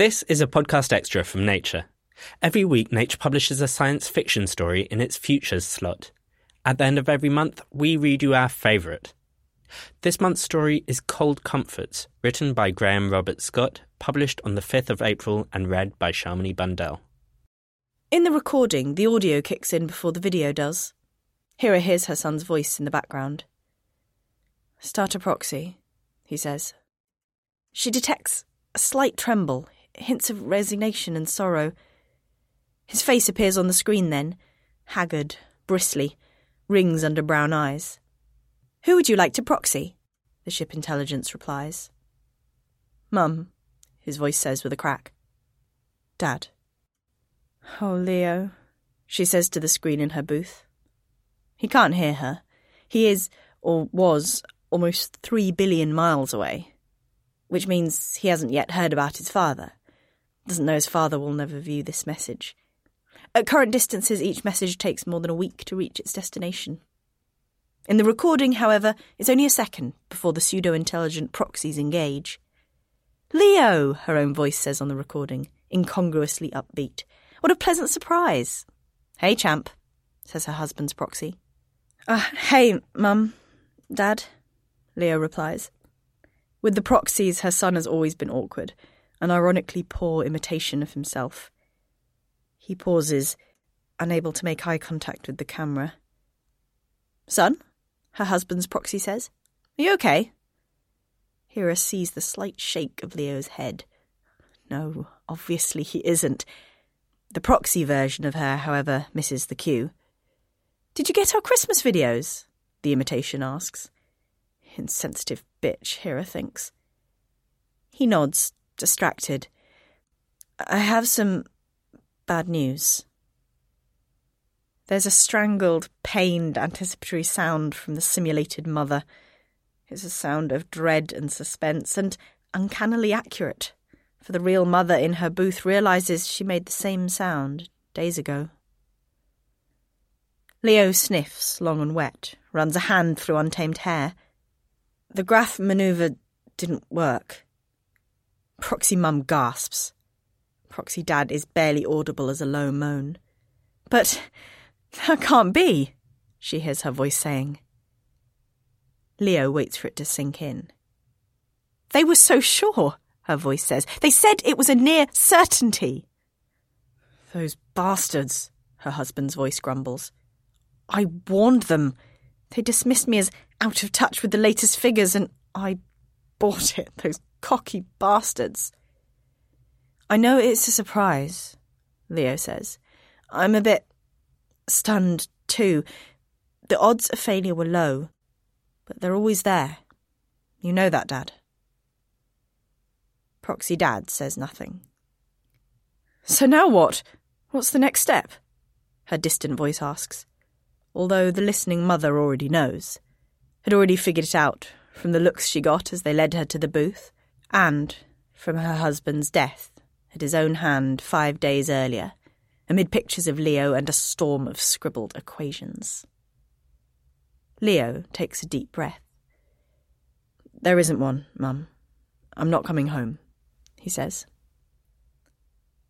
This is a podcast extra from Nature. Every week, Nature publishes a science fiction story in its Futures slot. At the end of every month, we read you our favourite. This month's story is Cold Comforts, written by Graham Robert Scott, published on the 5th of April and read by Shamini Bundell. In the recording, the audio kicks in before the video does. Hira hears her son's voice in the background. Start a proxy, he says. She detects a slight tremble, hints of resignation and sorrow. His face appears on the screen then, haggard, bristly, rings under brown eyes. Who would you like to proxy? The ship intelligence replies. Mum, his voice says with a crack. Dad. Oh, Leo, she says to the screen in her booth. He can't hear her. He is, or was, almost three billion miles away, which means he hasn't yet heard about his father. Doesn't know his father will never view this message. At current distances, each message takes more than a week to reach its destination. In the recording, however, it's only a second before the pseudo intelligent proxies engage. Leo, her own voice says on the recording, incongruously upbeat. What a pleasant surprise. Hey, champ, says her husband's proxy. Uh, hey, mum, dad, Leo replies. With the proxies, her son has always been awkward, an ironically poor imitation of himself. He pauses, unable to make eye contact with the camera. Son? her husband's proxy says. Are you okay? Hira sees the slight shake of Leo's head. No, obviously he isn't. The proxy version of her, however, misses the cue. Did you get our Christmas videos? The imitation asks. Insensitive bitch, Hira thinks. He nods, distracted. I have some bad news. There's a strangled, pained, anticipatory sound from the simulated mother. It's a sound of dread and suspense, and uncannily accurate, for the real mother in her booth realizes she made the same sound days ago. Leo sniffs, long and wet, runs a hand through untamed hair. The Graf maneuver didn't work. Proxy Mum gasps. Proxy Dad is barely audible as a low moan. But that can't be, she hears her voice saying. Leo waits for it to sink in. They were so sure, her voice says. They said it was a near certainty. Those bastards, her husband's voice grumbles. I warned them. They dismissed me as out of touch with the latest figures, and I bought it, those cocky bastards. I know it's a surprise, Leo says. I'm a bit stunned too. The odds of failure were low, but they're always there. You know that, Dad. Proxy Dad says nothing. So now what? What's the next step? Her distant voice asks, although the listening mother already knows, had already figured it out from the looks she got as they led her to the booth, and from her husband's death at his own hand five days earlier amid pictures of Leo and a storm of scribbled equations. Leo takes a deep breath. There isn't one, Mum. I'm not coming home, he says.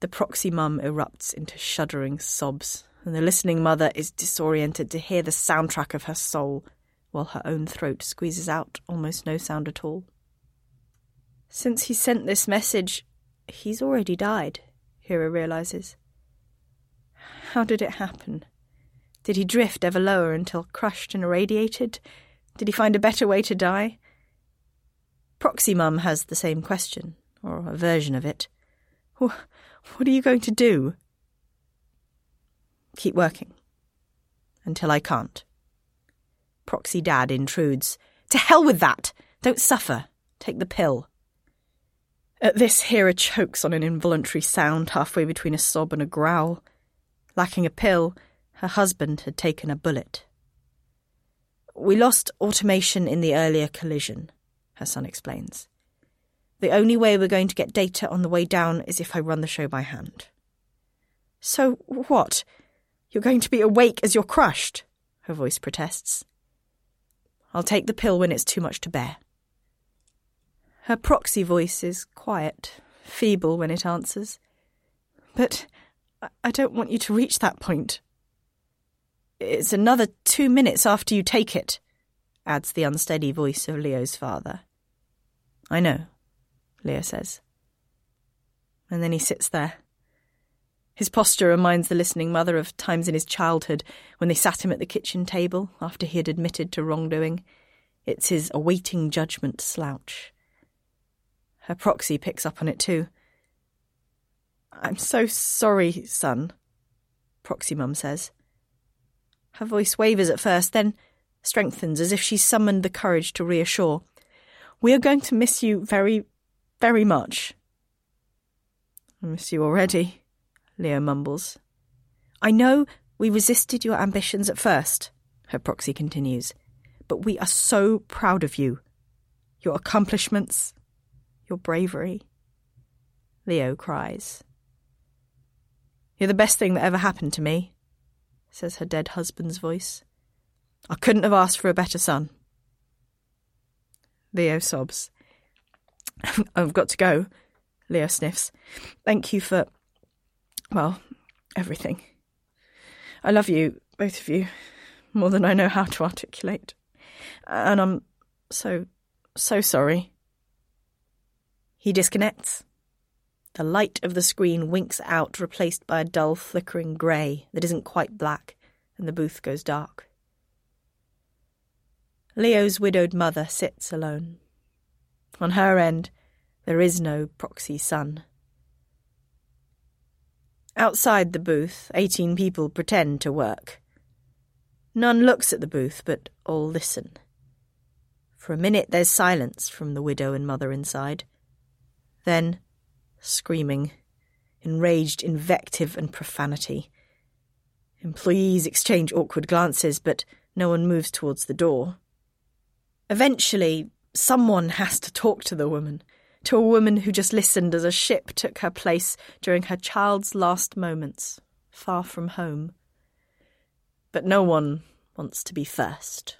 The proxy mum erupts into shuddering sobs, and the listening mother is disoriented to hear the soundtrack of her soul, while her own throat squeezes out almost no sound at all. Since he sent this message, he's already died, Hira realizes. How did it happen? Did he drift ever lower until crushed and irradiated? Did he find a better way to die? Proxy Mum has the same question, or a version of it. What are you going to do? Keep working. Until I can't. Proxy Dad intrudes. To hell with that! Don't suffer. Take the pill. At this, Hira chokes on an involuntary sound halfway between a sob and a growl. Lacking a pill, her husband had taken a bullet. We lost automation in the earlier collision, her son explains. The only way we're going to get data on the way down is if I run the show by hand. So what? You're going to be awake as you're crushed, her voice protests. I'll take the pill when it's too much to bear. Her proxy voice is quiet, feeble when it answers. But I don't want you to reach that point. It's another two minutes after you take it, adds the unsteady voice of Leo's father. I know, Leo says. And then he sits there. His posture reminds the listening mother of times in his childhood when they sat him at the kitchen table after he had admitted to wrongdoing. It's his awaiting judgment slouch. Her proxy picks up on it too. I'm so sorry, son, Proxy Mum says. Her voice wavers at first, then strengthens as if she's summoned the courage to reassure. We are going to miss you very, very much. I miss you already, Leo mumbles. I know we resisted your ambitions at first, her proxy continues, but we are so proud of you. Your accomplishments, your bravery. Leo cries. You're the best thing that ever happened to me, says her dead husband's voice. I couldn't have asked for a better son. Leo sobs. I've got to go, Leo sniffs. Thank you for, well, everything. I love you, both of you, more than I know how to articulate. And I'm so, so sorry. He disconnects. The light of the screen winks out, replaced by a dull, flickering grey that isn't quite black, and the booth goes dark. Leo's widowed mother sits alone. On her end, there is no proxy son. Outside the booth, eighteen people pretend to work. None looks at the booth, but all listen. For a minute there's silence from the widow and mother inside. Then screaming, enraged invective and profanity. Employees exchange awkward glances, but no one moves towards the door. Eventually, someone has to talk to the woman, to a woman who just listened as a ship took her place during her child's last moments, far from home. But no one wants to be first.